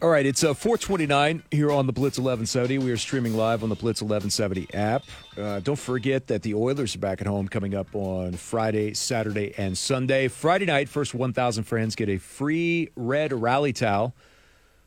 All right, it's uh, 429 here on the Blitz 1170. We are streaming live on the Blitz 1170 app. Uh, don't forget that the Oilers are back at home coming up on Friday, Saturday, and Sunday. Friday night, first 1,000 friends get a free red rally towel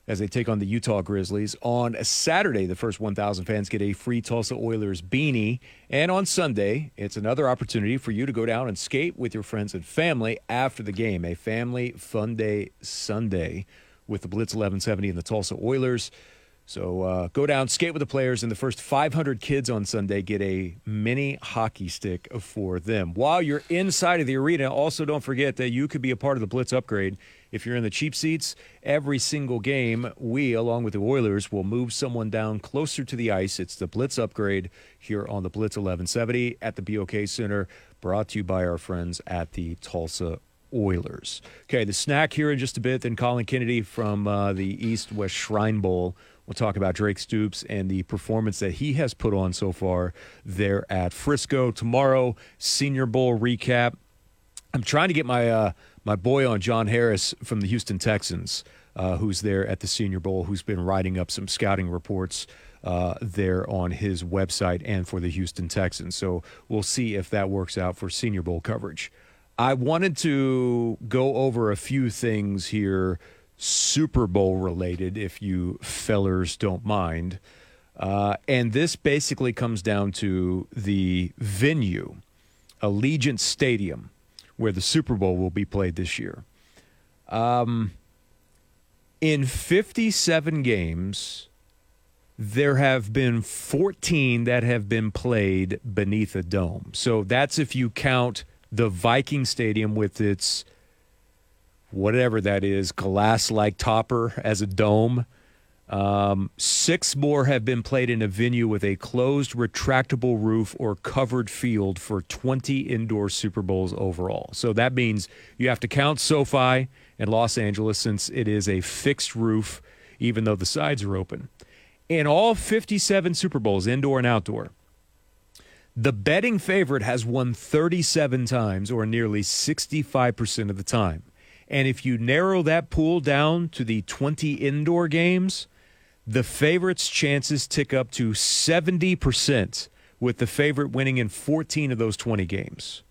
as they take on the Utah Grizzlies. On Saturday, the first 1,000 fans get a free Tulsa Oilers beanie. And on Sunday, it's another opportunity for you to go down and skate with your friends and family after the game. A family fun day Sunday with the Blitz 1170 and the Tulsa Oilers. So uh, go down, skate with the players, and the first 500 kids on Sunday get a mini hockey stick for them. While you're inside of the arena, also don't forget that you could be a part of the Blitz upgrade. If you're in the cheap seats, every single game, we, along with the Oilers, will move someone down closer to the ice. It's the Blitz upgrade here on the Blitz 1170 at the BOK Center, brought to you by our friends at the Tulsa Oilers. Okay, the snack here in just a bit. Then Colin Kennedy from uh, the East West Shrine Bowl. We'll talk about Drake Stoops and the performance that he has put on so far there at Frisco. Tomorrow, Senior Bowl recap. I'm trying to get my uh, my boy on John Harris from the Houston Texans, uh, who's there at the Senior Bowl, who's been writing up some scouting reports. Uh, there on his website and for the Houston Texans. So we'll see if that works out for Senior Bowl coverage. I wanted to go over a few things here, Super Bowl related, if you fellers don't mind. Uh, and this basically comes down to the venue, Allegiant Stadium, where the Super Bowl will be played this year. Um, in 57 games, there have been 14 that have been played beneath a dome. So that's if you count the Viking Stadium with its whatever that is, glass like topper as a dome. Um, six more have been played in a venue with a closed, retractable roof or covered field for 20 indoor Super Bowls overall. So that means you have to count SoFi and Los Angeles since it is a fixed roof, even though the sides are open. In all 57 Super Bowls, indoor and outdoor, the betting favorite has won 37 times, or nearly 65% of the time. And if you narrow that pool down to the 20 indoor games, the favorite's chances tick up to 70%, with the favorite winning in 14 of those 20 games.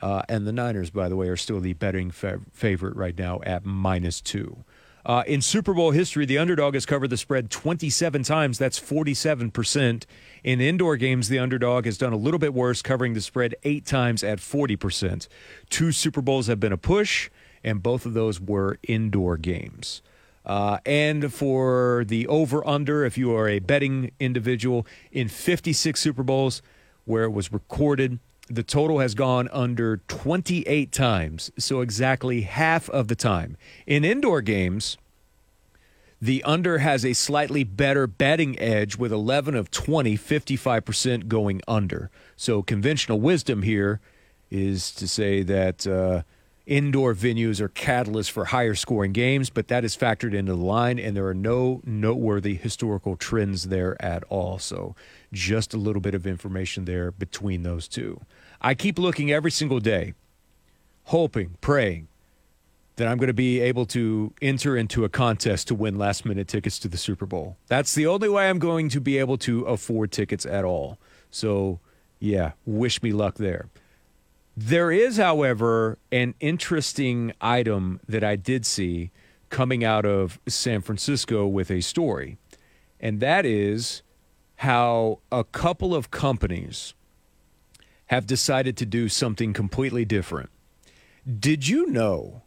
Uh, and the Niners, by the way, are still the betting fa- favorite right now at minus two. Uh, in Super Bowl history, the underdog has covered the spread 27 times. That's 47%. In indoor games, the underdog has done a little bit worse, covering the spread eight times at 40%. Two Super Bowls have been a push, and both of those were indoor games. Uh, and for the over under, if you are a betting individual, in 56 Super Bowls where it was recorded, the total has gone under 28 times, so exactly half of the time. In indoor games, the under has a slightly better betting edge with 11 of 20, 55% going under. So conventional wisdom here is to say that uh, indoor venues are catalysts for higher scoring games, but that is factored into the line, and there are no noteworthy historical trends there at all. So just a little bit of information there between those two. I keep looking every single day, hoping, praying that I'm going to be able to enter into a contest to win last minute tickets to the Super Bowl. That's the only way I'm going to be able to afford tickets at all. So, yeah, wish me luck there. There is, however, an interesting item that I did see coming out of San Francisco with a story, and that is how a couple of companies have decided to do something completely different. Did you know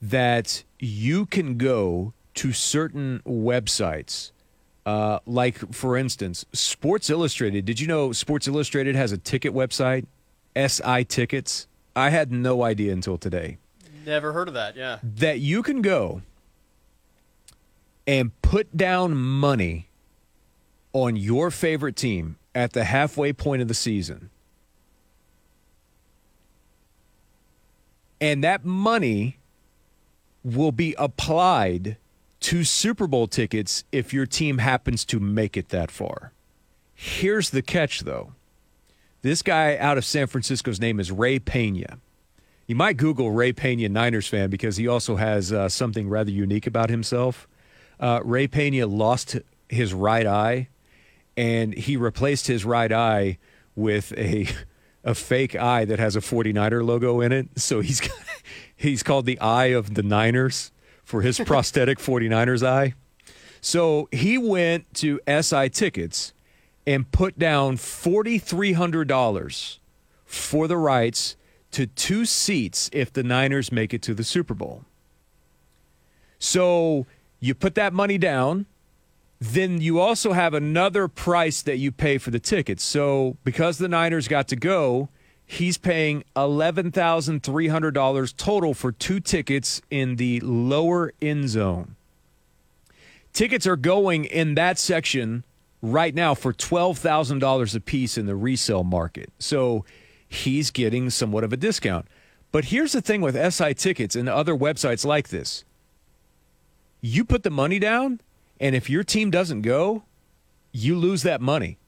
that you can go to certain websites? Uh, like, for instance, Sports Illustrated. Did you know Sports Illustrated has a ticket website? SI Tickets. I had no idea until today. Never heard of that, yeah. That you can go and put down money on your favorite team at the halfway point of the season And that money will be applied to Super Bowl tickets if your team happens to make it that far. Here's the catch, though. This guy out of San Francisco's name is Ray Pena. You might Google Ray Pena Niners fan because he also has uh, something rather unique about himself. Uh, Ray Pena lost his right eye, and he replaced his right eye with a a fake eye that has a 49er logo in it. So he's he's called the Eye of the Niners for his prosthetic 49ers eye. So he went to SI Tickets and put down $4,300 for the rights to two seats if the Niners make it to the Super Bowl. So you put that money down, then you also have another price that you pay for the tickets. So because the Niners got to go, he's paying $11,300 total for two tickets in the lower end zone. Tickets are going in that section right now for $12,000 a piece in the resale market. So he's getting somewhat of a discount. But here's the thing with SI tickets and other websites like this you put the money down, and if your team doesn't go, you lose that money.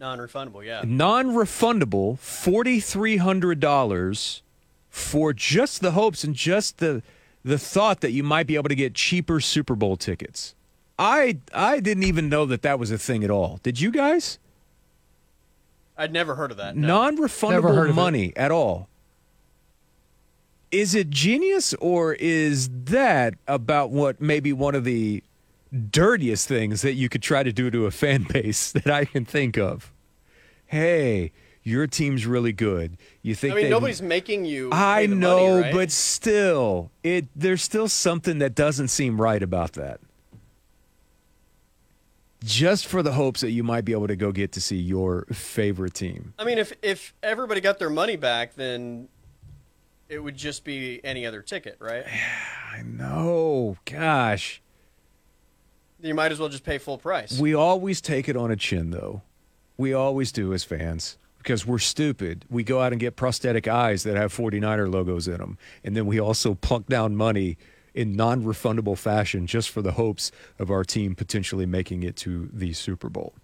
Non refundable, yeah. Non refundable, $4,300 for just the hopes and just the, the thought that you might be able to get cheaper Super Bowl tickets. I I didn't even know that that was a thing at all. Did you guys? I'd never heard of that. No. Non-refundable money at all. Is it genius or is that about what maybe one of the dirtiest things that you could try to do to a fan base that I can think of? Hey, your team's really good. You think? I mean, they, nobody's making you. I know, money, right? but still, it there's still something that doesn't seem right about that just for the hopes that you might be able to go get to see your favorite team. I mean, if if everybody got their money back, then it would just be any other ticket, right? I know. Gosh. You might as well just pay full price. We always take it on a chin, though. We always do as fans because we're stupid. We go out and get prosthetic eyes that have 49er logos in them. And then we also plunk down money in non refundable fashion just for the hopes of our team potentially making it to the Super Bowl.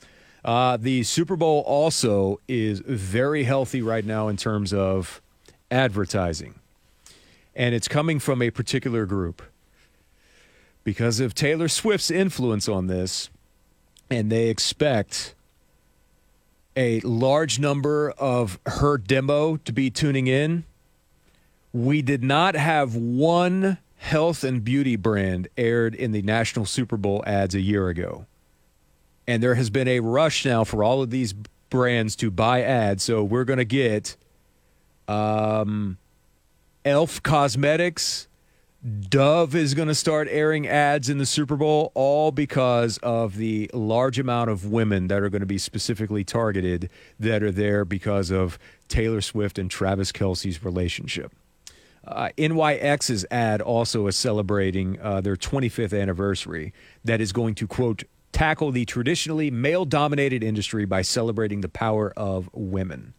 Uh, the Super Bowl also is very healthy right now in terms of advertising, and it's coming from a particular group because of Taylor Swift's influence on this, and they expect a large number of her demo to be tuning in. We did not have one health and beauty brand aired in the national Super Bowl ads a year ago. And there has been a rush now for all of these brands to buy ads. So we're going to get um, Elf Cosmetics. Dove is going to start airing ads in the Super Bowl, all because of the large amount of women that are going to be specifically targeted that are there because of Taylor Swift and Travis Kelce's relationship. Uh, NYX's ad also is celebrating uh, their 25th anniversary that is going to, quote, tackle the traditionally male dominated industry by celebrating the power of women.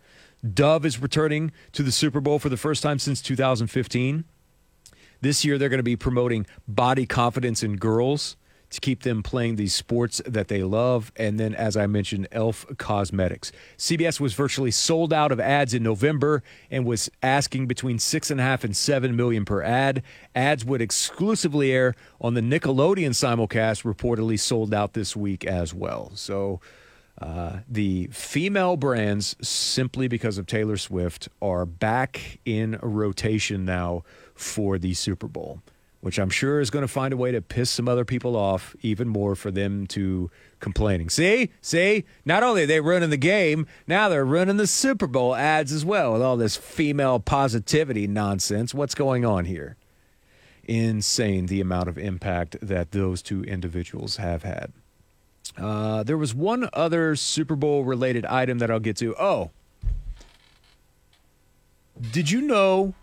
Dove is returning to the Super Bowl for the first time since 2015. This year, they're going to be promoting body confidence in girls to keep them playing these sports that they love. And then, as I mentioned, Elf Cosmetics. CBS was virtually sold out of ads in November and was asking between six and a half and seven million per ad. Ads would exclusively air on the Nickelodeon simulcast, reportedly sold out this week as well. So. Uh, the female brands, simply because of Taylor Swift, are back in rotation now for the Super Bowl which I'm sure is going to find a way to piss some other people off even more for them to complaining. See, see, not only are they running the game, now they're running the Super Bowl ads as well with all this female positivity nonsense. What's going on here? Insane the amount of impact that those two individuals have had. Uh, there was one other Super Bowl related item that I'll get to. Oh, did you know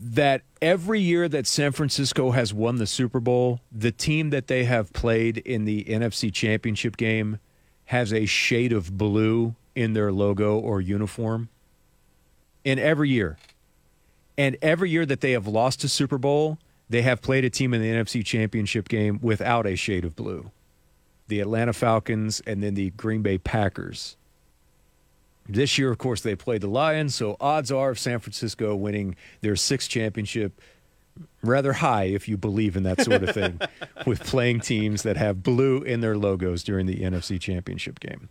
that every year that San Francisco has won the Super Bowl, the team that they have played in the NFC Championship game has a shade of blue in their logo or uniform. In every year. And every year that they have lost a Super Bowl, they have played a team in the NFC Championship game without a shade of blue. The Atlanta Falcons and then the Green Bay Packers. This year, of course, they played the Lions, so odds are of San Francisco winning their sixth championship rather high if you believe in that sort of thing with playing teams that have blue in their logos during the NFC Championship game.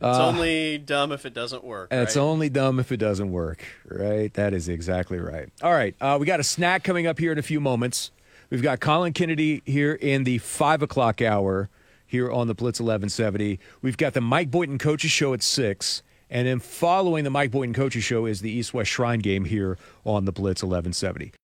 It's only dumb if it doesn't work. It's right? only dumb if it doesn't work, right? That is exactly right. All right, uh, we got a snack coming up here in a few moments. We've got Colin Kennedy here in the five o'clock hour here on the Blitz 1170. We've got the Mike Boynton Coaches Show at six. And then following the Mike Boynton Coaches Show is the East West Shrine game here on the Blitz 1170.